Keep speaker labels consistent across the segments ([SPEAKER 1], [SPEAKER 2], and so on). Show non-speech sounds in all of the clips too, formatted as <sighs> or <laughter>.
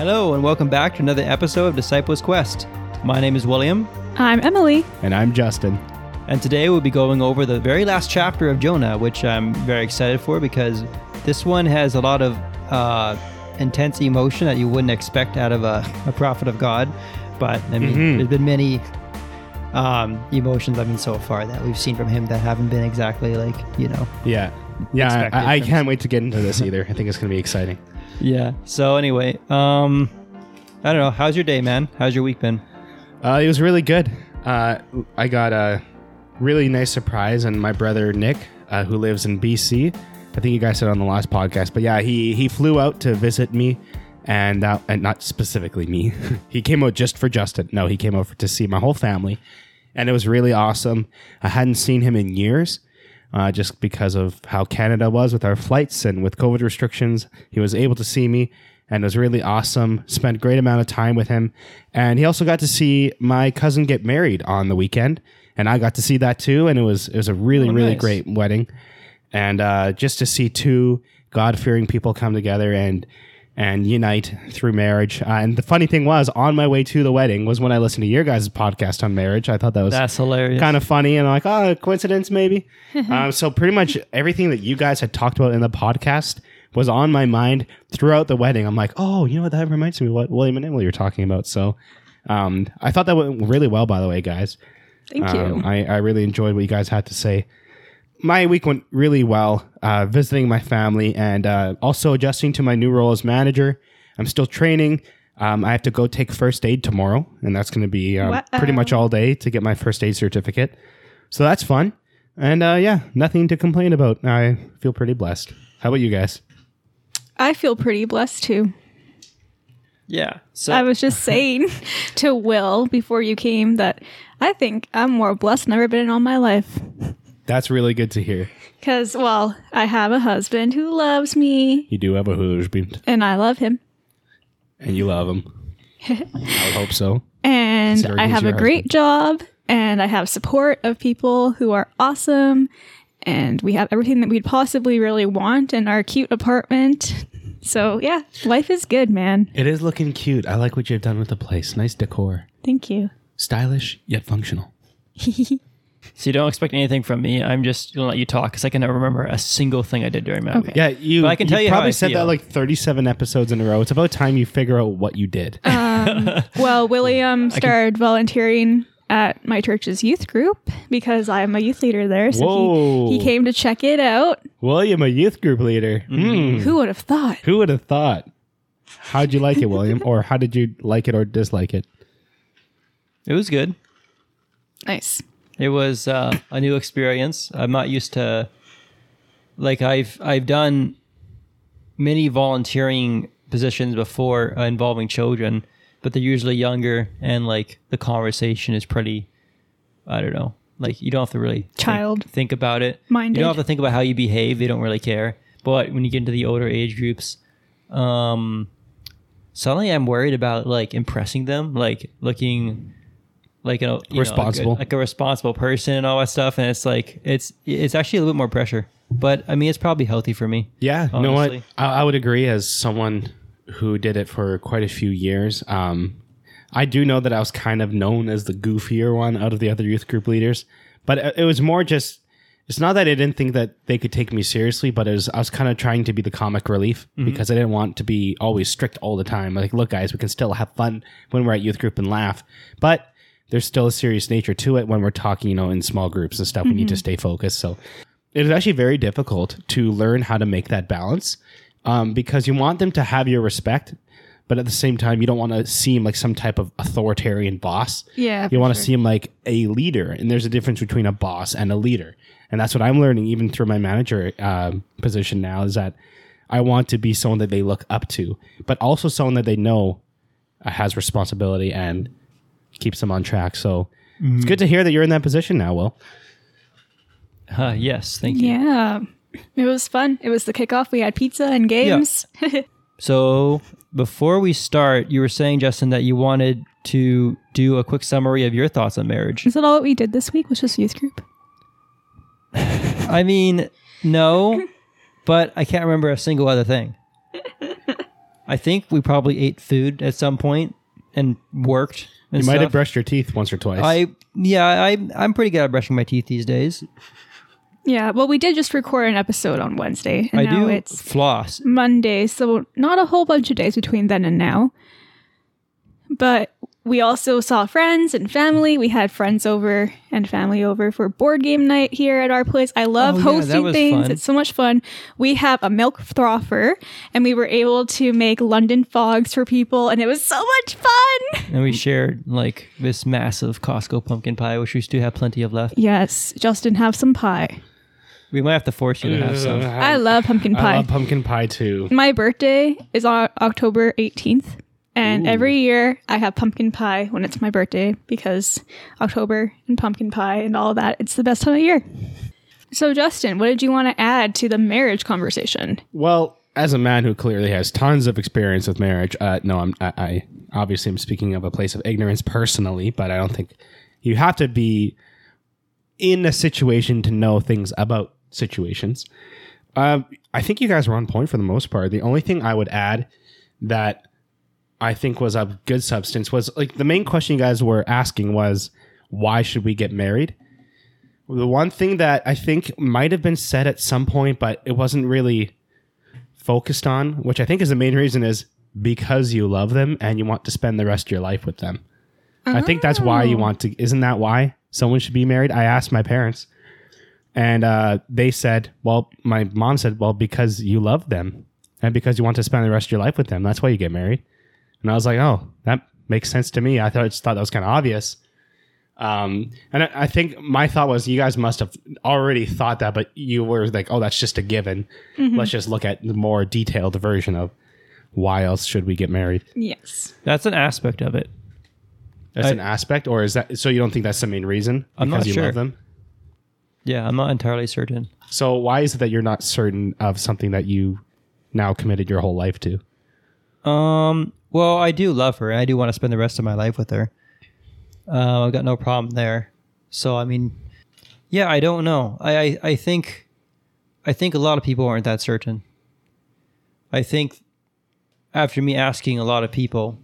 [SPEAKER 1] Hello, and welcome back to another episode of Disciples Quest. My name is William,
[SPEAKER 2] I'm Emily.
[SPEAKER 3] And I'm Justyn.
[SPEAKER 1] and today we'll be going over the very last chapter of Jonah, which I'm very excited for because this one has a lot of uh, intense emotion that you wouldn't expect out of a, a prophet of God. But I mean,
[SPEAKER 3] Mhm.
[SPEAKER 1] there's been many um, emotions, I mean, so far that we've seen from him that haven't been exactly like, you know,
[SPEAKER 3] Yeah. Yeah, I, I can't wait to get into this either. I think it's going to be exciting.
[SPEAKER 1] Yeah. So anyway, um, I don't know. How's your day, man? How's your week been?
[SPEAKER 3] Uh, it was really good. Uh, I got a really nice surprise, and my brother Nick, uh, who lives in BC, I think you guys said on the last podcast, but yeah, he he flew out to visit me, and uh, and not specifically me. <laughs> he came out just for Justyn. No, he came over to see my whole family, and it was really awesome. I hadn't seen him in years. Uh, just because of how Canada was with our flights and with COVID restrictions, he was able to see me, and it was really awesome. Spent a great amount of time with him, and he also got to see my cousin get married on the weekend, and I got to see that too. And it was it was a really
[SPEAKER 1] Oh,
[SPEAKER 3] really
[SPEAKER 1] nice.
[SPEAKER 3] great wedding, and uh, just to see two God fearing people come together and and unite through marriage. Uh, and the funny thing was, on my way to the wedding was when I listened to your guys' podcast on marriage. I thought that was
[SPEAKER 1] That's hilarious.
[SPEAKER 3] kind of funny and I'm like oh coincidence maybe <laughs> um, so pretty much everything that you guys had talked about in the podcast was on my mind throughout the wedding i'm like oh you know what that reminds me of what william and emily were talking about so um, i thought that went really well by the way guys
[SPEAKER 2] Thank
[SPEAKER 3] um,
[SPEAKER 2] you.
[SPEAKER 3] I, I really enjoyed what you guys had to say my week went really well uh, visiting my family and uh, also adjusting to my new role as manager. I'm still training. Um, i have to go take first aid tomorrow and that's going to be um, pretty much all day to get my first aid certificate. So that's fun. And uh, yeah nothing to complain about. I feel pretty blessed. How about you guys?
[SPEAKER 2] I feel pretty blessed too.
[SPEAKER 1] yeah. So
[SPEAKER 2] I was just <laughs> saying to Will before you came that I think I'm more blessed than I've ever been in all my life.
[SPEAKER 3] That's really good to hear
[SPEAKER 2] Because, well, I have a husband who loves me
[SPEAKER 3] you do have a husband
[SPEAKER 2] and I love him.
[SPEAKER 3] and you love him <laughs> i would hope so
[SPEAKER 2] And
[SPEAKER 3] Considering
[SPEAKER 2] I
[SPEAKER 3] he's
[SPEAKER 2] have a
[SPEAKER 3] your
[SPEAKER 2] great job and I have support of people who are awesome. And we have everything that we'd possibly really want in our cute apartment. So, yeah, life is good, man.
[SPEAKER 3] it is looking cute i like what you've done with the place nice decor
[SPEAKER 2] Thank you.
[SPEAKER 3] stylish yet functional <laughs>
[SPEAKER 1] So you don't expect anything from me. I'm just gonna let you talk because I can never remember a single thing I did during my
[SPEAKER 2] Okay.
[SPEAKER 1] week.
[SPEAKER 3] Yeah, you.
[SPEAKER 1] But I can tell you how
[SPEAKER 3] probably
[SPEAKER 1] I
[SPEAKER 3] said
[SPEAKER 1] feel.
[SPEAKER 3] that like thirty-seven episodes in a row. It's about time you figure out what you did. <laughs>
[SPEAKER 2] Well, William started volunteering at my church's youth group because I'm a youth leader there. So
[SPEAKER 3] Whoa.
[SPEAKER 2] he, he came to check it out.
[SPEAKER 3] William, a youth group leader. Hmm.
[SPEAKER 2] Who would have thought?
[SPEAKER 3] Who would have thought? How'd you like it, William? <laughs> or how did you like it or dislike it?
[SPEAKER 1] It was good.
[SPEAKER 2] Nice.
[SPEAKER 1] It was uh, a new experience. I'm not used to like I've I've done many volunteering positions before uh, involving children, but they're usually younger and like the conversation is pretty I don't know. Like you don't have to really think-
[SPEAKER 2] Child
[SPEAKER 1] think, about it.
[SPEAKER 2] minded.
[SPEAKER 1] You don't have to think about how you behave. They don't really care. But when you get into the older age groups, um, suddenly I'm worried about like impressing them, like looking like a you know, like a-
[SPEAKER 3] Responsible.
[SPEAKER 1] like a, responsible person and all that stuff. And it's like it's it's actually a little bit more pressure. But I mean, it's probably healthy for me.
[SPEAKER 3] Yeah, you know what? I, I would agree. As someone who did it for quite a few years, um, I do know that I was kind of known as the goofier one out of the other youth group leaders. But it, was more just. It's not that I didn't think that they could take me seriously, but it was, I was kind of trying to be the comic relief because I didn't want to be always strict all the time. Like, look, guys, we can still have fun when we're at youth group and laugh, but there's still a serious nature to it when we're talking, you know, in small groups and stuff. We need to stay focused. So it is actually very difficult to learn how to make that balance um, because you want them to have your respect, but at the same time, you don't want to seem like some type of authoritarian boss.
[SPEAKER 2] Yeah,
[SPEAKER 3] You want to
[SPEAKER 2] sure.
[SPEAKER 3] seem like a leader, and there's a difference between a boss and a leader. And that's what I'm learning, even through my manager um position now, is that I want to be someone that they look up to, but also someone that they know uh, has responsibility and keeps them on track. So it's good to hear that you're in that position now, Will.
[SPEAKER 1] Uh, yes, thank you.
[SPEAKER 2] Yeah. It was fun. It was the kickoff. We had pizza and games. <laughs>
[SPEAKER 1] So before we start, you were saying, Justyn, that you wanted to do a quick summary of your thoughts on marriage.
[SPEAKER 2] Is that all that we did this week? Was just youth group? <laughs>
[SPEAKER 1] I mean, no, but I can't remember a single other thing. <laughs> I think we probably ate food at some point and worked. And
[SPEAKER 3] You might have
[SPEAKER 1] stuff.
[SPEAKER 3] brushed your teeth once or twice.
[SPEAKER 1] I yeah, I I'm pretty good at brushing my teeth these days.
[SPEAKER 2] Yeah, well, we did just record an episode on Wednesday, and
[SPEAKER 1] I
[SPEAKER 2] now
[SPEAKER 1] do
[SPEAKER 2] it's
[SPEAKER 1] floss.
[SPEAKER 2] Monday, so not a whole bunch of days between then and now. But we also saw friends and family. We had friends over and family over for board game night here at our place. I love
[SPEAKER 1] Oh,
[SPEAKER 2] hosting
[SPEAKER 1] was
[SPEAKER 2] things.
[SPEAKER 1] fun.
[SPEAKER 2] It's so much fun. We have a milk frother and we were able to make London fogs for people and it was so much fun.
[SPEAKER 1] And we shared like this massive Costco pumpkin pie, which we still have plenty of left.
[SPEAKER 2] Yes, Justyn, have some pie.
[SPEAKER 1] We might have to force you to have some.
[SPEAKER 2] I love pumpkin
[SPEAKER 3] I
[SPEAKER 2] pie.
[SPEAKER 3] love pumpkin pie too.
[SPEAKER 2] My birthday is on October 18th. And every year I have pumpkin pie when it's my birthday because October and pumpkin pie and all of that, it's the best time of year. So, Justyn, what did you want to add to the marriage conversation?
[SPEAKER 3] Well, as a man who clearly has tons of experience with marriage, uh, no, I'm I, I obviously am speaking of a place of ignorance personally, but I don't think you have to be in a situation to know things about situations. Um, I think you guys were on point for the most part. The only thing I would add that I think was a good substance was like the main question you guys were asking was why should we get married? The one thing that I think might have been said at some point, but it wasn't really focused on, which I think is the main reason, is because you love them and you want to spend the rest of your life with them. I think that's why you want to. Isn't that why someone should be married? I asked my parents, and uh, they said, "Well, my mom said, well, because you love them and because you want to spend the rest of your life with them. That's why you get married." And I was like, "Oh, that makes sense to me." I thought I just thought that was kind of obvious. Um, and I, I think my thought was you guys must have already thought that, but you were like, "Oh, that's just a given." Let's just look at the more detailed version of why else should we get married.
[SPEAKER 2] Yes.
[SPEAKER 1] That's an aspect of it.
[SPEAKER 3] That's
[SPEAKER 1] I-
[SPEAKER 3] an aspect, or is that so? You don't think that's the main reason
[SPEAKER 1] I'm not
[SPEAKER 3] you
[SPEAKER 1] sure.
[SPEAKER 3] love them?
[SPEAKER 1] Yeah, I'm not entirely certain.
[SPEAKER 3] So why is it that you're not certain of something that you now committed your whole life to?
[SPEAKER 1] Um, well, I do love her. I do want to spend the rest of my life with her. Uh, I've got no problem there. So, I mean, yeah, I don't know. I, I, I think, I think a lot of people aren't that certain. I think after me asking a lot of people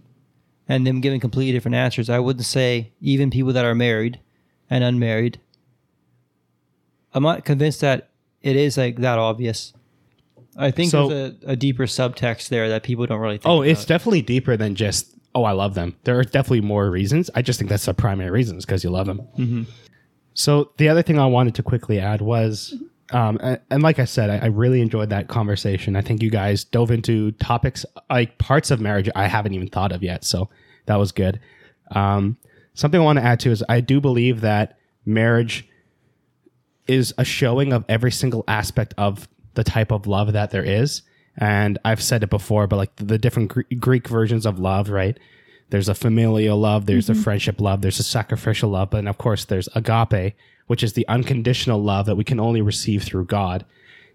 [SPEAKER 1] and them giving completely different answers, I wouldn't say even people that are married and unmarried. I'm not convinced that it is like that obvious. I think
[SPEAKER 3] So-
[SPEAKER 1] there's a, a deeper subtext there that people don't really think.
[SPEAKER 3] Oh, it's definitely deeper than just oh, I love them. There are definitely more reasons. I just think that's the primary reasons because you love them.
[SPEAKER 1] Mm-hmm.
[SPEAKER 3] So the other thing I wanted to quickly add was, um, and like I said, I, I really enjoyed that conversation. I think you guys dove into topics like parts of marriage I haven't even thought of yet. So that was good. Um, something I want to add to is I do believe that marriage is a showing of every single aspect of the type of love that there is. And I've said it before, but like the different Gre- Greek versions of love, right? There's a familial love, there's a mm-hmm. friendship love, there's a sacrificial love, and of course there's agape, which is the unconditional love that we can only receive through God.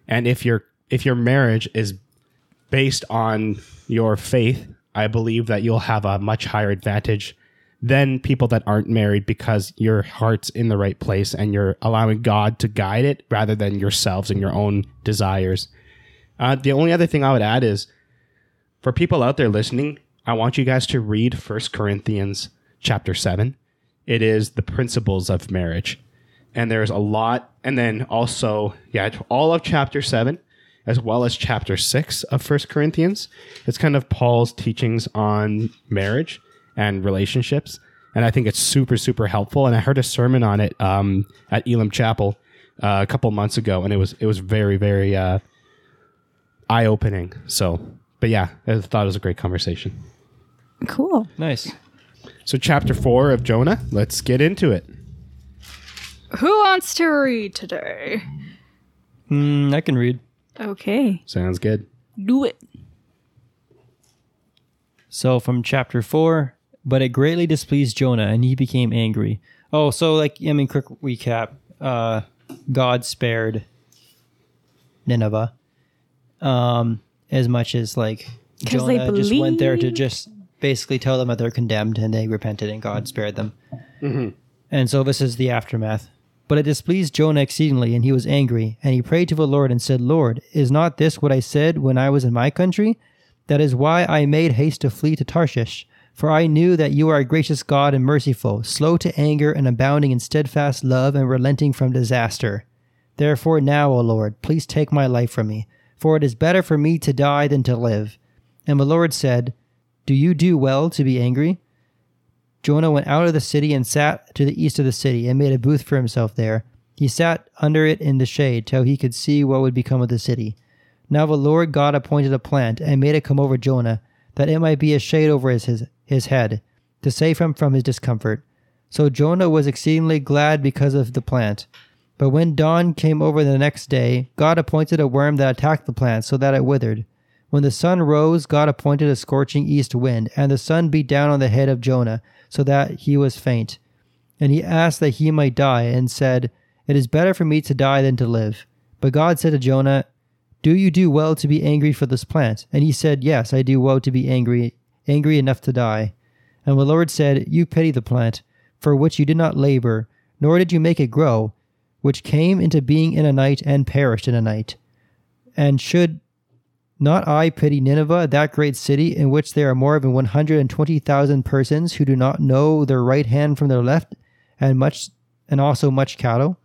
[SPEAKER 3] And if your if your marriage is based on your faith, I believe that you'll have a much higher advantage than people that aren't married because your heart's in the right place and you're allowing God to guide it rather than yourselves and your own desires. Uh, the only other thing I would add is for people out there listening, I want you guys to read First Corinthians chapter 7. It is the principles of marriage. And there's a lot. And then also, yeah, all of chapter 7 as well as chapter 6 of First Corinthians. It's kind of Paul's teachings on marriage and relationships. And I think it's super, super helpful. And I heard a sermon on it um, at Elam Chapel uh, a couple months ago, and it was it was very, very uh, eye opening. So, but yeah, I thought it was a great conversation.
[SPEAKER 2] Cool.
[SPEAKER 1] nice.
[SPEAKER 3] So, chapter four of Jonah, let's get into it.
[SPEAKER 2] Who wants to read today?
[SPEAKER 1] Mm, I can read.
[SPEAKER 2] Okay.
[SPEAKER 3] Sounds good.
[SPEAKER 2] Do it.
[SPEAKER 1] So from chapter four, but it greatly displeased Jonah, and he became angry. Oh, so like I mean, quick recap. Uh, God spared Nineveh, um, as much as like Jonah just went there to just basically tell them that they're condemned, and they repented, and God spared them. And so this is the aftermath. But it displeased Jonah exceedingly, and he was angry. And he prayed to the Lord and said, Lord, is not this what I said when I was in my country? That is why I made haste to flee to Tarshish. For I knew that you are a gracious God and merciful, slow to anger and abounding in steadfast love and relenting from disaster. Therefore now, O Lord, please take my life from me, for it is better for me to die than to live. And the Lord said, Do you do well to be angry? Jonah went out of the city and sat to the east of the city and made a booth for himself there. He sat under it in the shade till he could see what would become of the city. Now the Lord God appointed a plant and made it come over Jonah, that it might be a shade over his, his, head, to save him from his discomfort. So Jonah was exceedingly glad because of the plant. But when dawn came over the next day, God appointed a worm that attacked the plant so that it withered. When the sun rose, God appointed a scorching east wind, and the sun beat down on the head of Jonah, so that he was faint. And he asked that he might die, and said, It is better for me to die than to live. But God said to Jonah, Do you do well to be angry for this plant? And he said, Yes, I do well to be angry, angry enough to die. And the Lord said, You pity the plant, for which you did not labor, nor did you make it grow, which came into being in a night and perished in a night. And should not I pity Nineveh, that great city, in which there are more than one hundred and twenty thousand persons who do not know their right hand from their left, and much, and also much cattle?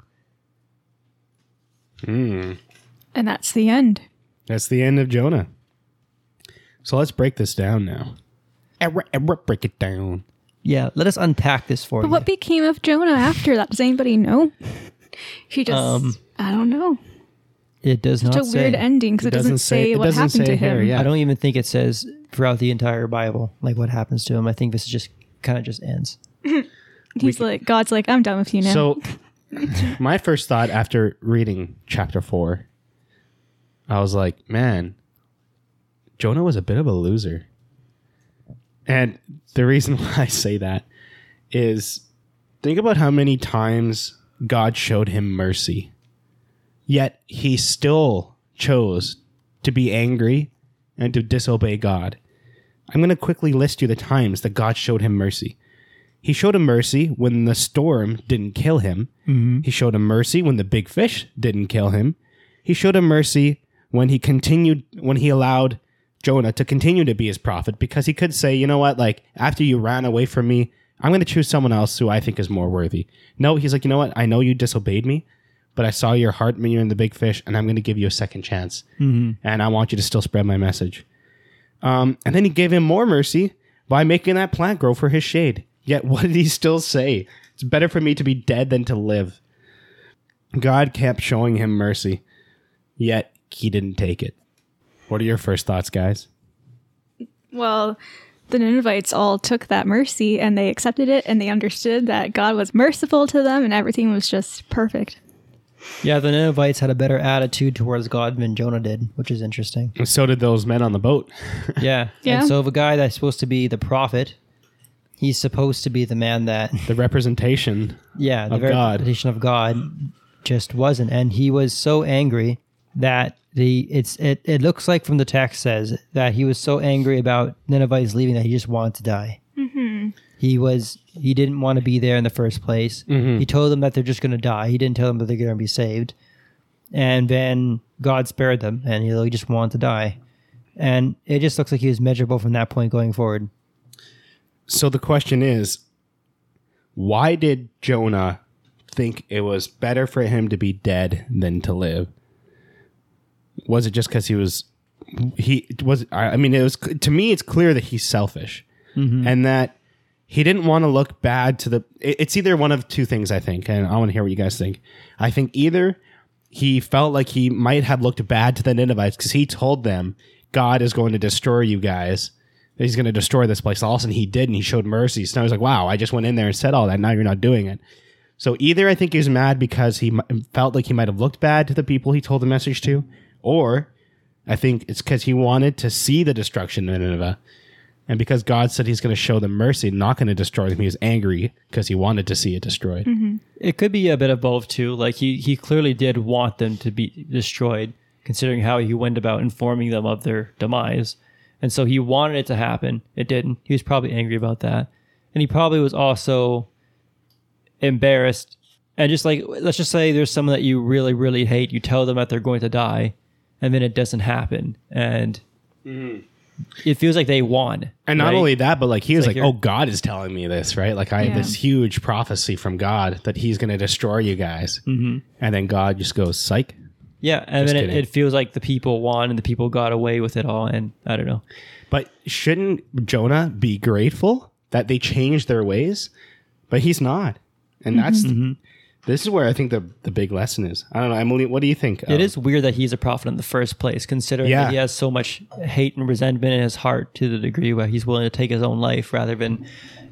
[SPEAKER 1] Hmm.
[SPEAKER 2] And that's the end.
[SPEAKER 3] That's the end of Jonah. So let's break this down now. Error, error, break it down.
[SPEAKER 1] Yeah, let us unpack this for
[SPEAKER 2] But
[SPEAKER 1] you.
[SPEAKER 2] what became of Jonah after that? Does anybody know? He just,
[SPEAKER 1] Um,
[SPEAKER 2] I don't know.
[SPEAKER 1] it does
[SPEAKER 2] Such
[SPEAKER 1] not
[SPEAKER 2] a
[SPEAKER 1] say.
[SPEAKER 2] weird ending because it, doesn't, say,
[SPEAKER 3] it
[SPEAKER 2] what
[SPEAKER 3] doesn't
[SPEAKER 2] happened
[SPEAKER 3] say
[SPEAKER 2] to
[SPEAKER 3] here,
[SPEAKER 2] him.
[SPEAKER 3] yeah.
[SPEAKER 1] I don't even think it says throughout the entire Bible like what happens to him. I think this is just kind of just ends. <laughs>
[SPEAKER 2] He's like, God's like, I'm done with you now.
[SPEAKER 3] So, <laughs> my first thought after reading chapter four, I was like, man, Jonah was a bit of a loser. And the reason <laughs> why I say that is think about how many times God showed him mercy, yet he still chose to be angry and to disobey God. I'm going to quickly list you the times that God showed him mercy. He showed him mercy when the storm didn't kill him. Mm-hmm. He showed him mercy when the big fish didn't kill him. He showed him mercy when he continued, when he allowed Jonah to continue to be his prophet because he could say, you know what, like after you ran away from me, I'm going to choose someone else who I think is more worthy. No, he's like, you know what, I know you disobeyed me, but I saw your heart when you're in the big fish, and I'm going to give you a second chance. And I want you to still spread my message. Um, and then he gave him more mercy by making that plant grow for his shade. Yet, what did he still say? It's better for me to be dead than to live. God kept showing him mercy, yet he didn't take it. What are your first thoughts, guys?
[SPEAKER 2] well, the Ninevites all took that mercy and they accepted it and they understood that God was merciful to them and everything was just perfect.
[SPEAKER 1] Yeah, the Ninevites had a better attitude towards God than Jonah did, which is interesting.
[SPEAKER 3] And so did those men on the boat.
[SPEAKER 1] Yeah. <laughs>
[SPEAKER 2] Yeah.
[SPEAKER 1] And so the guy that's supposed to be the prophet, he's supposed to be the man that,
[SPEAKER 3] The representation.
[SPEAKER 1] yeah, the
[SPEAKER 3] Of
[SPEAKER 1] very
[SPEAKER 3] God.
[SPEAKER 1] representation of God just wasn't. And he was so angry that the it's it, it looks like from the text says that he was so angry about Ninevites leaving that he just wanted to die. Mm-hmm. He was he didn't want to be there in the first place. Mm-hmm. He told them that they're just going to die. He didn't tell them that they're going to be saved. And then God spared them, and he he just wanted to die. And it just looks like he was measurable from that point going forward.
[SPEAKER 3] So the question is why did Jonah think it was better for him to be dead than to live? Was it just because he was he was I mean it was to me it's clear that he's selfish mm-hmm. and that he didn't want to look bad to the it's either one of two things I think and I want to hear what you guys think. I think either he felt like he might have looked bad to the Ninevites because he told them God is going to destroy you guys. He's going to destroy this place. All of a sudden he did, and he showed mercy. So I was like, "Wow, I just went in there and said all that. Now you're not doing it." So either I think he was mad because he felt like he might have looked bad to the people he told the message to, or I think it's because he wanted to see the destruction of Nineveh, and because God said He's going to show them mercy, not going to destroy them, he was angry because he wanted to see it destroyed. Mm-hmm.
[SPEAKER 1] It could be a bit of both too. Like he he clearly did want them to be destroyed, considering how he went about informing them of their demise. And so he wanted it to happen. It didn't. He was probably angry about that. And he probably was also embarrassed. And just like let's just say there's someone that you really, really hate, you tell them that they're going to die, and then it doesn't happen. And mm-hmm. it feels like they won.
[SPEAKER 3] And not
[SPEAKER 1] right?
[SPEAKER 3] only that, but like he was
[SPEAKER 1] like
[SPEAKER 3] like, "Oh, God is telling me this, right? Like I have this huge prophecy from God that He's going to destroy you guys." Mm-hmm. And then God just goes, "Psych."
[SPEAKER 1] yeah, and
[SPEAKER 3] Just
[SPEAKER 1] then it, it feels like the people won and the people got away with it all, and I don't know.
[SPEAKER 3] But shouldn't Jonah be grateful that they changed their ways? But he's not, and that's mm-hmm. Mm-hmm. This is where I think the the big lesson is. I don't know, Emily. What do you think?
[SPEAKER 1] It um, is weird that he's a prophet in the first place, considering
[SPEAKER 3] Yeah.
[SPEAKER 1] that he has so much hate and resentment in his heart to the degree where he's willing to take his own life rather than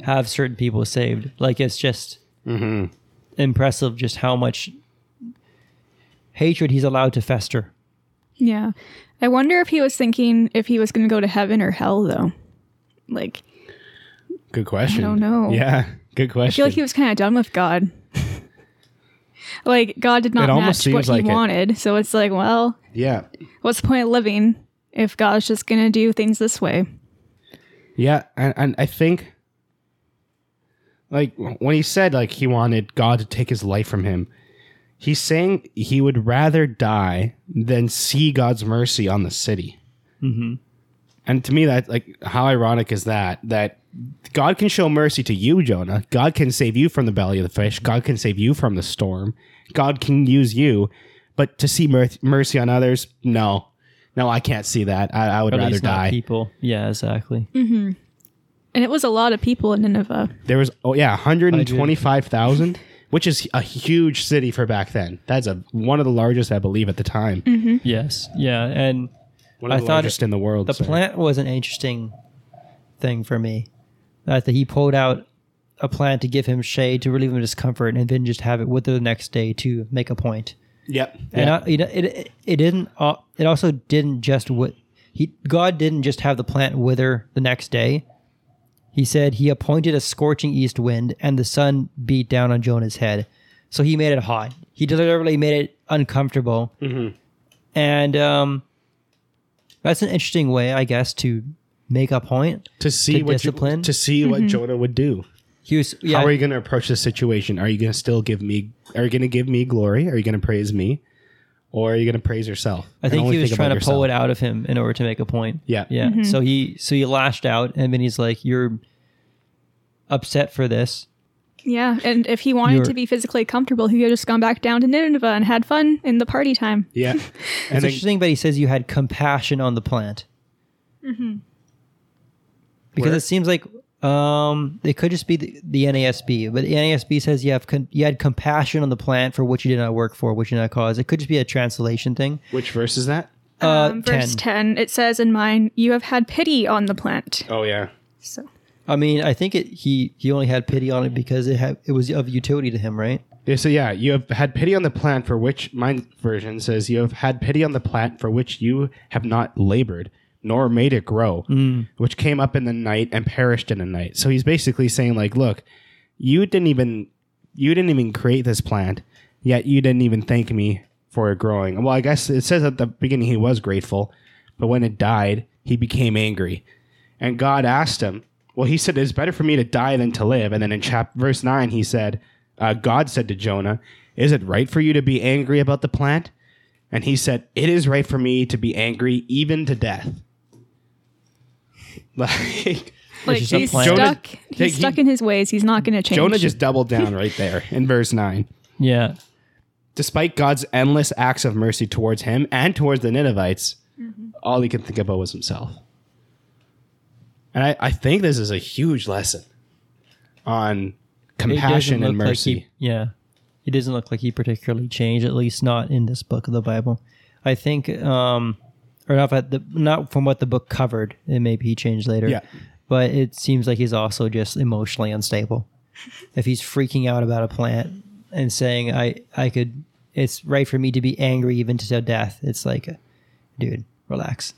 [SPEAKER 1] have certain people saved. Like it's just mm-hmm. impressive just how much hatred he's allowed to fester.
[SPEAKER 2] Yeah. I wonder if he was thinking if he was going to go to heaven or hell, though. Like,
[SPEAKER 3] good question.
[SPEAKER 2] I don't know.
[SPEAKER 3] Yeah, good
[SPEAKER 2] I
[SPEAKER 3] question.
[SPEAKER 2] feel like he was kind of done with God. Like, God did not match what
[SPEAKER 3] seems
[SPEAKER 2] he
[SPEAKER 3] like it.
[SPEAKER 2] wanted. So it's like, well,
[SPEAKER 3] yeah,
[SPEAKER 2] what's the point of living if God's just going to do things this way?
[SPEAKER 3] Yeah, and, and I think like when he said like he wanted God to take his life from him, he's saying he would rather die than see God's mercy on the city. Mm-hmm. And to me, that like how ironic is that that God can show mercy to you, Jonah. God can save you from the belly of the fish. God can save you from the storm. God can use you, but to see mer- mercy on others, no, no, I can't see that. I, I would
[SPEAKER 1] At
[SPEAKER 3] rather die.
[SPEAKER 1] people. Yeah, exactly. Mm-hmm.
[SPEAKER 2] And it was a lot of people in Nineveh.
[SPEAKER 3] There was oh yeah, 125,000, which is a huge city for back then. That's a one of the largest I believe at the time. Mm-hmm.
[SPEAKER 1] Yes. Yeah. And
[SPEAKER 3] One of
[SPEAKER 1] I
[SPEAKER 3] the
[SPEAKER 1] thought
[SPEAKER 3] largest in the world.
[SPEAKER 1] the
[SPEAKER 3] sorry.
[SPEAKER 1] plant was an interesting thing for me. That he pulled out a plant to give him shade to relieve him of discomfort, and then just have it with her the next day to make a point.
[SPEAKER 3] Yep.
[SPEAKER 1] And
[SPEAKER 3] Yeah.
[SPEAKER 1] I, you know, it, it it didn't. Uh, it also didn't just what he God didn't just have the plant wither the next day. He said he appointed a scorching east wind, and the sun beat down on Jonah's head. So he made it hot. He deliberately made it uncomfortable, and um, that's an interesting way, I guess, to make a point.
[SPEAKER 3] to see
[SPEAKER 1] to
[SPEAKER 3] what
[SPEAKER 1] discipline?
[SPEAKER 3] Jo- to see what mm-hmm. Jonah would do.
[SPEAKER 1] He was, yeah,
[SPEAKER 3] How are you going to approach the situation? Are you going to still give me? Are you going to give me glory? Are you going to praise me, or are you going to praise yourself?
[SPEAKER 1] I think he was trying to pull it out of him in order to make a point.
[SPEAKER 3] Yeah.
[SPEAKER 1] Yeah. Mm-hmm. So he so he lashed out and then he's like, You're upset for this.
[SPEAKER 2] Yeah. And if he wanted
[SPEAKER 1] You're-
[SPEAKER 2] to be physically comfortable, he could have just gone back down to Nineveh and had fun in the party time.
[SPEAKER 3] Yeah. <laughs>
[SPEAKER 1] It's
[SPEAKER 3] and then,
[SPEAKER 1] interesting, but he says you had compassion on the plant. Because
[SPEAKER 3] Where?
[SPEAKER 1] it seems like um, it could just be the, the NASB, but the NASB says you have con- you had compassion on the plant for which you did not work for, which you did not cause. It could just be a translation thing.
[SPEAKER 3] which verse is that?
[SPEAKER 1] Uh,
[SPEAKER 2] um, verse
[SPEAKER 1] 10.
[SPEAKER 2] 10. it says in mine, you have had pity on the plant.
[SPEAKER 3] Oh yeah.
[SPEAKER 2] So
[SPEAKER 1] I mean, I think it he he only had pity on it because it had it was of utility to him, right?
[SPEAKER 3] Yeah, so yeah, you have had pity on the plant for which my version says you have had pity on the plant for which you have not labored, nor made it grow, mm. which came up in the night and perished in the night. So he's basically saying like, look, you didn't even you didn't even create this plant, yet you didn't even thank me for it growing. Well, I guess it says at the beginning he was grateful, but when it died, he became angry. And God asked him, well, he said, it's better for me to die than to live. And then in chap- verse 9, he said, uh, God said to Jonah, Is it right for you to be angry about the plant? And he said, It is right for me to be angry even to death. <laughs> Like,
[SPEAKER 2] like he's
[SPEAKER 1] plan.
[SPEAKER 2] stuck.
[SPEAKER 3] Jonah-
[SPEAKER 2] he's
[SPEAKER 3] he-
[SPEAKER 2] stuck in his ways. He's not going to change.
[SPEAKER 3] Jonah just <laughs> doubled down right there in verse 9.
[SPEAKER 1] Yeah.
[SPEAKER 3] Despite God's endless acts of mercy towards him and towards the Ninevites, all he could think about was himself. And I, I think this is a huge lesson on compassion and
[SPEAKER 1] look like
[SPEAKER 3] mercy.
[SPEAKER 1] he- yeah. It doesn't look like he particularly changed, at least not in this book of the Bible. I think, um, or not, the, not from what the book covered, and maybe he changed later.
[SPEAKER 3] Yeah.
[SPEAKER 1] But it seems like he's also just emotionally unstable. if he's freaking out about a plant and saying, I, I could, it's right for me to be angry even to death, it's like, dude, relax.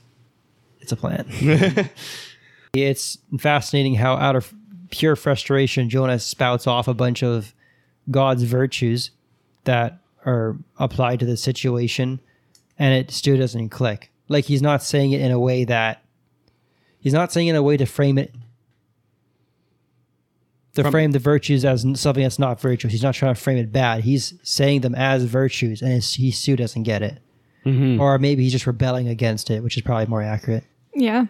[SPEAKER 1] It's a plant. <laughs> it's fascinating how out of pure frustration Jonah spouts off a bunch of God's virtues that are applied to the situation and it still doesn't click. Like he's not saying it in a way that he's not saying it in a way to frame it to
[SPEAKER 3] From-
[SPEAKER 1] frame the virtues as something that's not virtuous. He's not trying to frame it bad. He's saying them as virtues and it's, he still doesn't get it. Mm-hmm. Or maybe he's just rebelling against it, which is probably more accurate.
[SPEAKER 2] yeah.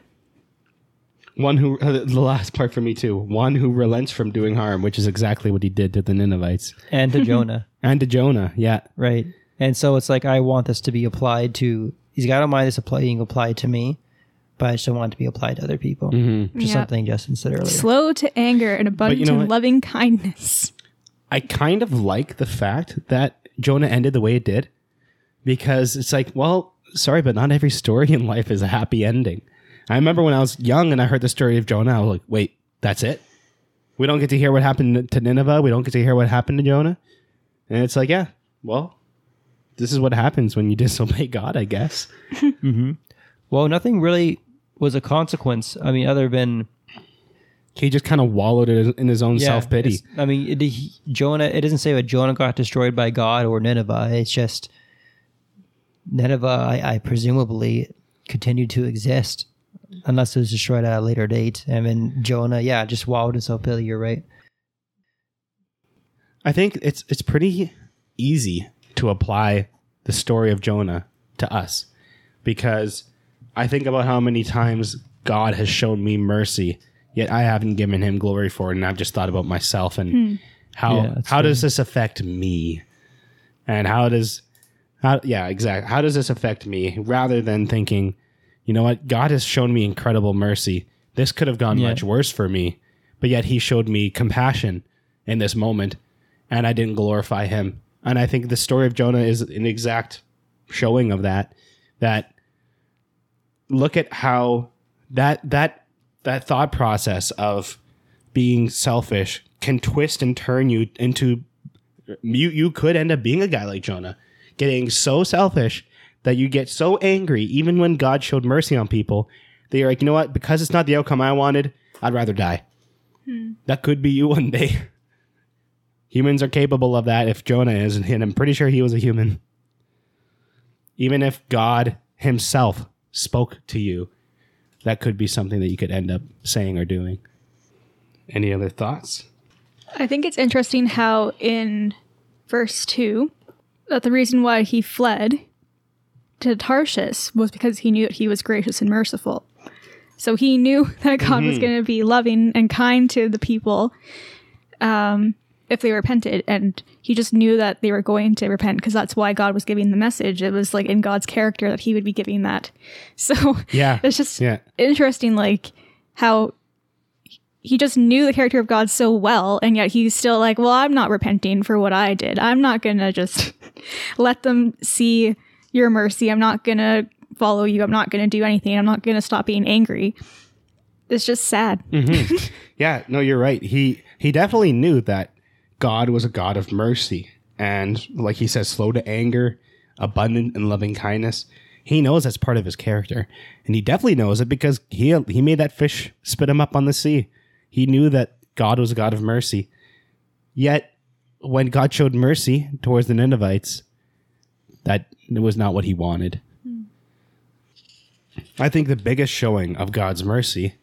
[SPEAKER 3] One who uh, the last part for me too. One who relents from doing harm, which is exactly what he did to the Ninevites
[SPEAKER 1] And to <laughs> Jonah,
[SPEAKER 3] and to Jonah. Yeah,
[SPEAKER 1] right? And so it's like I want this to be applied to. He's got to mind this apply, being applied to me, but I just don't want it to be applied to other people.
[SPEAKER 3] Mm-hmm.
[SPEAKER 1] Which is
[SPEAKER 2] Yeah.
[SPEAKER 1] something Justyn said earlier.
[SPEAKER 2] Slow to anger and abundant
[SPEAKER 3] you know
[SPEAKER 2] in
[SPEAKER 3] what?
[SPEAKER 2] loving kindness.
[SPEAKER 3] I kind of like the fact that Jonah ended the way it did because it's like, well, sorry, but not every story in life is a happy ending. I remember when I was young and I heard the story of Jonah, I was like, wait, that's it? We don't get to hear what happened to Nineveh. We don't get to hear what happened to Jonah. And it's like, yeah, well, this is what happens when you <laughs> disobey God, I guess. <laughs> Mm-hmm.
[SPEAKER 1] Well, nothing really was a consequence. I mean, other than
[SPEAKER 3] He just kind of wallowed in his own
[SPEAKER 1] yeah,
[SPEAKER 3] self pity.
[SPEAKER 1] I mean, it, he, Jonah. It doesn't say that Jonah got destroyed by God or Nineveh. It's just Nineveh. I, I presumably continued to exist unless it was destroyed at a later date. And then Jonah, yeah, just wallowed in self pity. You're right.
[SPEAKER 3] I think it's it's pretty easy to apply the story of Jonah to us because I think about how many times God has shown me mercy, yet I haven't given him glory for it, and I've just thought about myself and hmm. how
[SPEAKER 1] Yeah, that's
[SPEAKER 3] how does this affect me, and how does how yeah exactly how does this affect me rather than thinking, you know what, God has shown me incredible mercy. This could have gone
[SPEAKER 1] Yeah.
[SPEAKER 3] much worse for me, but yet He showed me compassion in this moment, and I didn't glorify Him. And I think the story of Jonah is an exact showing of that. That look at how that that that thought process of being selfish can twist and turn you into you you could end up being a guy like Jonah, getting so selfish that you get so angry even when God showed mercy on people that you're like, you know what, because it's not the outcome I wanted, I'd rather die. Hmm. That could be you one day. <laughs> Humans are capable of that if Jonah is, and I'm pretty sure he was a human. Even if God himself spoke to you, that could be something that you could end up saying or doing. Any other thoughts?
[SPEAKER 2] I think it's interesting how in verse 2 that the reason why he fled to Tarshish was because he knew that he was gracious and merciful. So he knew <laughs> that God was going to be loving and kind to the people um, if they repented. And he just knew that they were going to repent because that's why God was giving the message. It was like in God's character that he would be giving that. <laughs> So
[SPEAKER 3] Yeah.
[SPEAKER 2] it's just
[SPEAKER 3] Yeah.
[SPEAKER 2] interesting, like how he just knew the character of God so well, and yet he's still like, well, I'm not repenting for what I did. I'm not gonna just <laughs> let them see your mercy. I'm not gonna follow you. I'm not gonna do anything. I'm not gonna stop being angry. It's just sad. Mm-hmm. <laughs>
[SPEAKER 3] Yeah, no, you're right. He he definitely knew that God was a God of mercy and like he says slow to anger, abundant in loving kindness. He knows that's part of his character. And he definitely knows it because he he made that fish spit him up on the sea. He knew that God was a God of mercy. Yet when God showed mercy towards the Ninevites, that was not what he wanted. Hmm. I think the biggest showing of God's mercy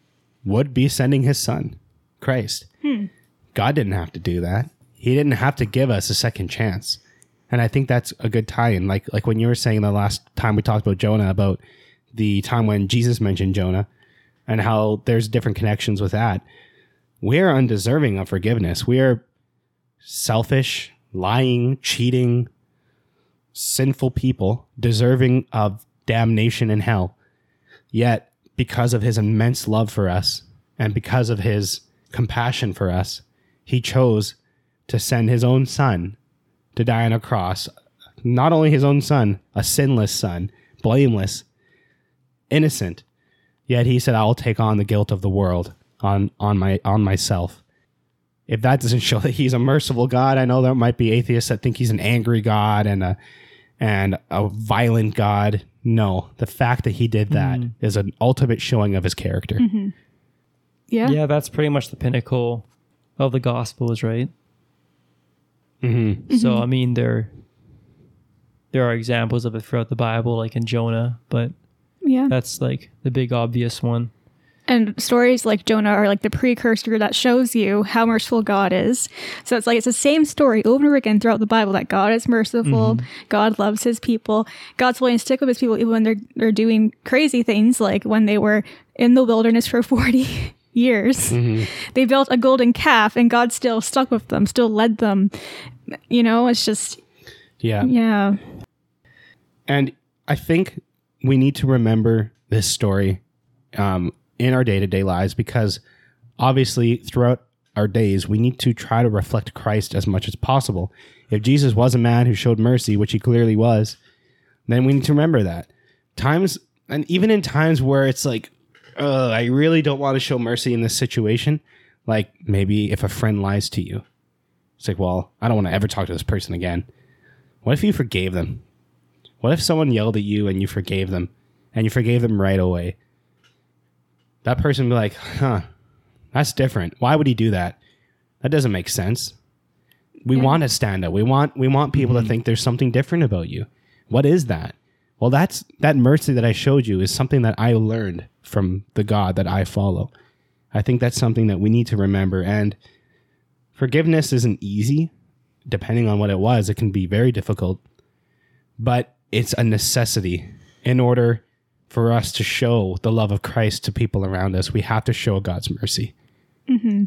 [SPEAKER 3] would be sending his son, Christ. Hmm. God didn't have to do that. He didn't have to give us a second chance. And I think that's a good tie-in. Like like when you were saying the last time we talked about Jonah about the time when Jesus mentioned Jonah and how there's different connections with that. We're undeserving of forgiveness. We are selfish, lying, cheating, sinful people deserving of damnation in hell. Yet, because of his immense love for us and because of his compassion for us, he chose to send his own son to die on a cross. Not only his own son, a sinless son, blameless, innocent. Yet he said, "I will take on the guilt of the world on on my on myself." If that doesn't show <laughs> that he's a merciful God, I know there might be atheists that think he's an angry God and a and a violent God. No, the fact that he did that mm. is an ultimate showing of his character. Mm-hmm.
[SPEAKER 2] Yeah.
[SPEAKER 1] Yeah, that's pretty much the pinnacle of the Gospels, right?
[SPEAKER 3] Mm-hmm.
[SPEAKER 1] So mm-hmm. I mean, there there are examples of it throughout the Bible, like in Jonah, but
[SPEAKER 2] Yeah.
[SPEAKER 1] that's like the big obvious one.
[SPEAKER 2] And stories like Jonah are like the precursor that shows you how merciful God is. So it's like it's the same story over and over again throughout the Bible that God is merciful, God loves his people, God's willing to stick with his people even when they're they're doing crazy things, like when they were in the wilderness for <laughs> 40 years. They built a golden calf and God still stuck with them, still led them. You know, it's just,
[SPEAKER 3] Yeah.
[SPEAKER 2] yeah.
[SPEAKER 3] And I think we need to remember this story um, in our day to day lives because obviously throughout our days, we need to try to reflect Christ as much as possible. If Jesus was a man who showed mercy, which he clearly was, then we need to remember that. Times, and even in times where it's like, I really don't want to show mercy in this situation, like maybe if a friend lies to you, it's like, well, I don't want to ever talk to this person again. What if you forgave them? What if someone yelled at you and you forgave them and you forgave them right away? That person would be like, huh, that's different. Why would he do that? That doesn't make sense. We
[SPEAKER 2] Yeah.
[SPEAKER 3] want to stand up. We want we want people to mm-hmm. think there's something different about you. What is that? Well, that's that mercy that I showed you is something that I learned from the God that I follow. I think that's something that we need to remember and forgiveness isn't easy depending on what it was. It can be very difficult but it's a necessity in order for us to show the love of Christ to people around us. We have to show God's mercy. Mm-hmm.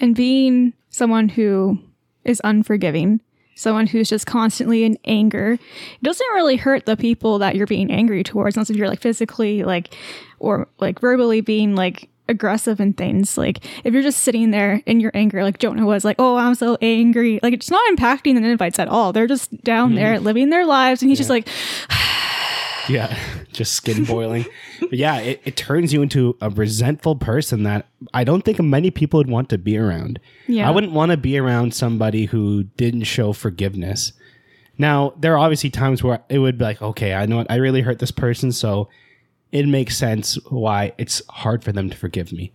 [SPEAKER 2] And being someone who is unforgiving, someone who's just constantly in anger, it doesn't really hurt the people that you're being angry towards, unless if you're like physically like or like verbally being like aggressive and things. Like if you're just sitting there in your anger, like Jonah was like, Oh, I'm so angry. Like it's not impacting the Ninevites at all. They're just down mm-hmm. there living their lives and he's just like <sighs>
[SPEAKER 3] Yeah, just skin boiling. but yeah, it, it turns you into a resentful person that I don't think many people would want to be around.
[SPEAKER 2] Yeah.
[SPEAKER 3] I wouldn't want to be around somebody who didn't show forgiveness. Now, there are obviously times where it would be like, okay, I know what, I really hurt this person, so it makes sense why it's hard for them to forgive me.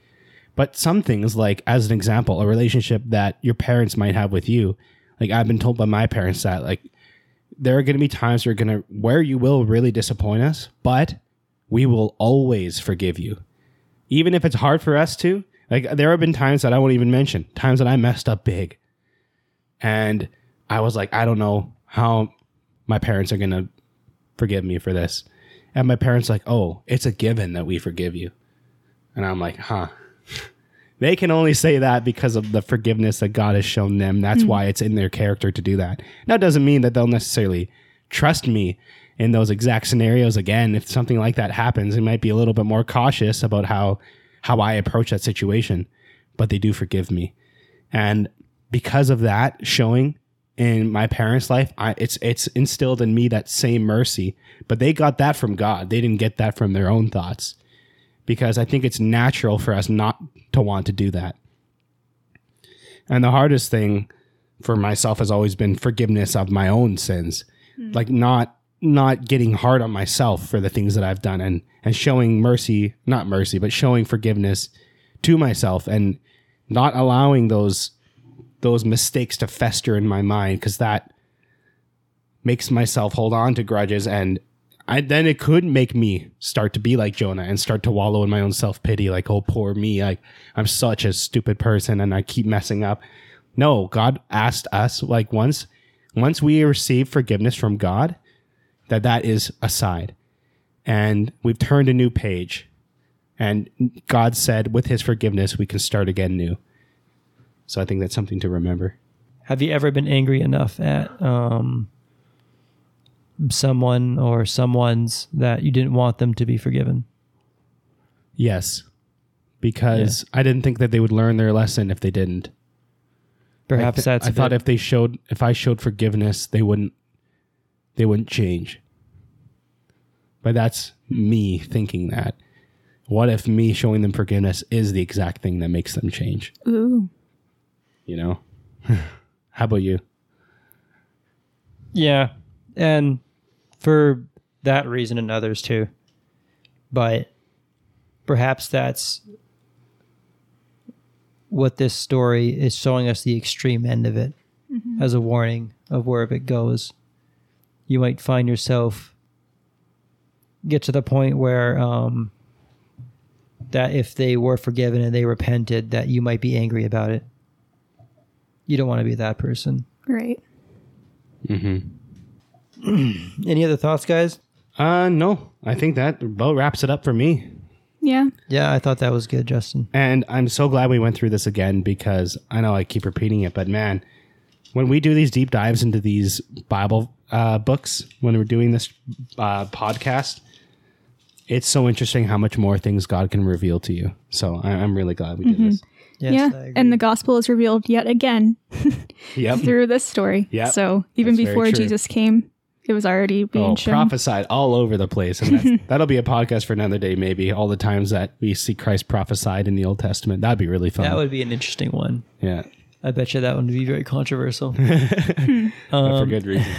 [SPEAKER 3] But some things, like as an example, a relationship that your parents might have with you, like I've been told by my parents that like there are going to be times you're going to where you will really disappoint us, but we will always forgive you, even if it's hard for us to. Like there have been times that I won't even mention, times that I messed up big, and I was like, I don't know how my parents are going to forgive me for this, and my parents like, oh, it's a given that we forgive you, and I'm like, huh. They can only say that because of the forgiveness that God has shown them. That's hmm. why it's in their character to do that. Now, it doesn't mean that they'll necessarily trust me in those exact scenarios again. If something like that happens, they might be a little bit more cautious about how how I approach that situation, but they do forgive me. And because of that showing in my parents' life, I, it's it's instilled in me that same mercy. But they got that from God. They didn't get that from their own thoughts because I think it's natural for us not to want to do that. And the hardest thing for myself has always been forgiveness of my own sins. Hmm. Like not not getting hard on myself for the things that I've done and and showing mercy, not mercy, but showing forgiveness to myself and not allowing those those mistakes to fester in my mind because that makes myself hold on to grudges and I then it could make me start to be like Jonah and start to wallow in my own self pity, like, oh poor me, like I'm such a stupid person and I keep messing up. No, God asked us like once once we receive forgiveness from God, that that is aside. And we've turned a new page. And God said with his forgiveness we can start again new. So I think that's something to remember.
[SPEAKER 1] Have you ever been angry enough at um, someone or someone's that you didn't want them to be forgiven?
[SPEAKER 3] Yes. Because I didn't think that they would learn their lesson if they didn't.
[SPEAKER 1] Perhaps
[SPEAKER 3] I, th-
[SPEAKER 1] that's
[SPEAKER 3] I
[SPEAKER 1] a
[SPEAKER 3] thought
[SPEAKER 1] bit-
[SPEAKER 3] if they showed if I showed forgiveness, they wouldn't they wouldn't change. But that's me thinking that. What if me showing them forgiveness is the exact thing that makes them change?
[SPEAKER 2] Ooh.
[SPEAKER 3] You know? <laughs> How about you?
[SPEAKER 1] Yeah, and for that reason and others too. But perhaps that's what this story is showing us the extreme end of it as a warning of where if it goes. You might find yourself get to the point where um, that if they were forgiven and they repented, that you might be angry about it. You don't want to be that person.
[SPEAKER 2] Right. <clears throat>
[SPEAKER 1] Any other thoughts, guys?
[SPEAKER 3] Uh no. I think that about wraps it up for me.
[SPEAKER 2] Yeah.
[SPEAKER 1] Yeah, I thought that was good, Justyn.
[SPEAKER 3] And I'm so glad we went through this again because I know I keep repeating it, but man, when we do these deep dives into these Bible uh, books, when we're doing this uh, podcast, it's so interesting how much more things God can reveal to you. So I- I'm really glad we did this.
[SPEAKER 1] Yes,
[SPEAKER 2] yeah. And the gospel is revealed yet again <laughs>
[SPEAKER 3] Yep.
[SPEAKER 2] through this story.
[SPEAKER 3] Yep.
[SPEAKER 2] So even
[SPEAKER 3] That's
[SPEAKER 2] before. Jesus came, it was already being
[SPEAKER 3] Oh,
[SPEAKER 2] shown.
[SPEAKER 3] prophesied all over the place. And that's, <laughs> that'll be a podcast for another day, maybe. All the times that we see Christ prophesied in the Old Testament. That'd be really fun.
[SPEAKER 1] that would be an interesting one.
[SPEAKER 3] yeah.
[SPEAKER 1] I bet you that one would be very controversial. <laughs> Um,
[SPEAKER 3] for good reason.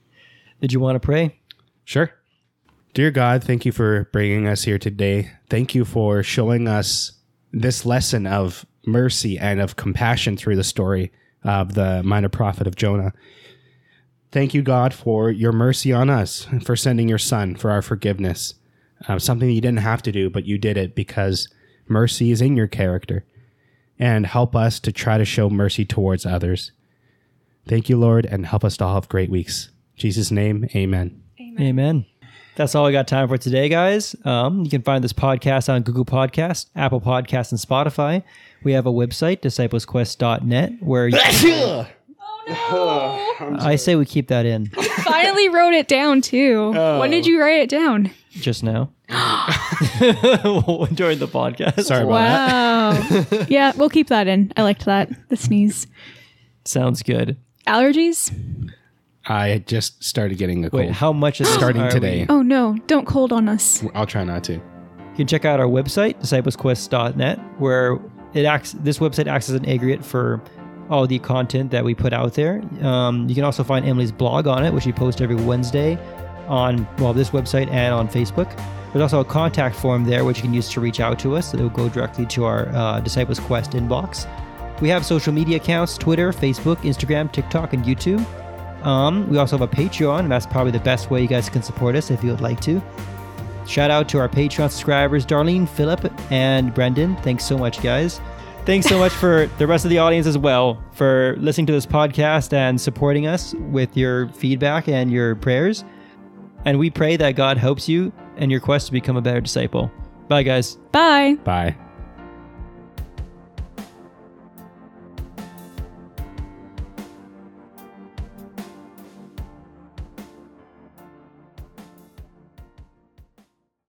[SPEAKER 3] <laughs>
[SPEAKER 1] Did you want to pray?
[SPEAKER 3] Sure. Dear God, thank you for bringing us here today. Thank you for showing us this lesson of mercy and of compassion through the story of the minor prophet of Jonah. Thank you, God, for your mercy on us, for sending your son for our forgiveness. Uh, something you didn't have to do, but you did it because mercy is in your character. And help us to try to show mercy towards others. Thank you, Lord, and help us to all have great weeks. In Jesus' name, amen.
[SPEAKER 1] Amen. That's all we got time for today, guys. Um, you can find this podcast on Google Podcast, Apple Podcast, and Spotify. We have a website, disciplesquest.net, where you <laughs> I say we keep that in
[SPEAKER 2] Finally wrote it down too. Oh. When did you write it down?
[SPEAKER 1] just now <gasps> <laughs> during the podcast.
[SPEAKER 3] Sorry about that.
[SPEAKER 2] Wow. <laughs> yeah, we'll keep that in. I liked that. The sneeze.
[SPEAKER 1] Sounds good.
[SPEAKER 2] Allergies?
[SPEAKER 3] I just started getting a cold.
[SPEAKER 1] Wait, how much is <gasps>
[SPEAKER 3] Starting today.
[SPEAKER 1] we-
[SPEAKER 2] Oh no, don't cold on us.
[SPEAKER 3] I'll try not to.
[SPEAKER 1] You can check out our website, disciplesquest.net, where it acts. This website acts as an aggregate for all the content that we put out there. Um, you can also find Emily's blog on it, which we post every Wednesday on well this website and on Facebook. There's also a contact form there, which you can use to reach out to us. It will go directly to our uh, Disciples Quest inbox. We have social media accounts: Twitter, Facebook, Instagram, TikTok, and YouTube. Um, we also have a Patreon, and that's probably the best way you guys can support us if you would like to. Shout out to our Patreon subscribers, Darlene, Phillip, and Brendon. Thanks so much, guys. Thanks so much for the rest of the audience as well for listening to this podcast and supporting us with your feedback and your prayers. And we pray that God helps you and your quest to become a better disciple. Bye, guys.
[SPEAKER 2] Bye.
[SPEAKER 3] Bye.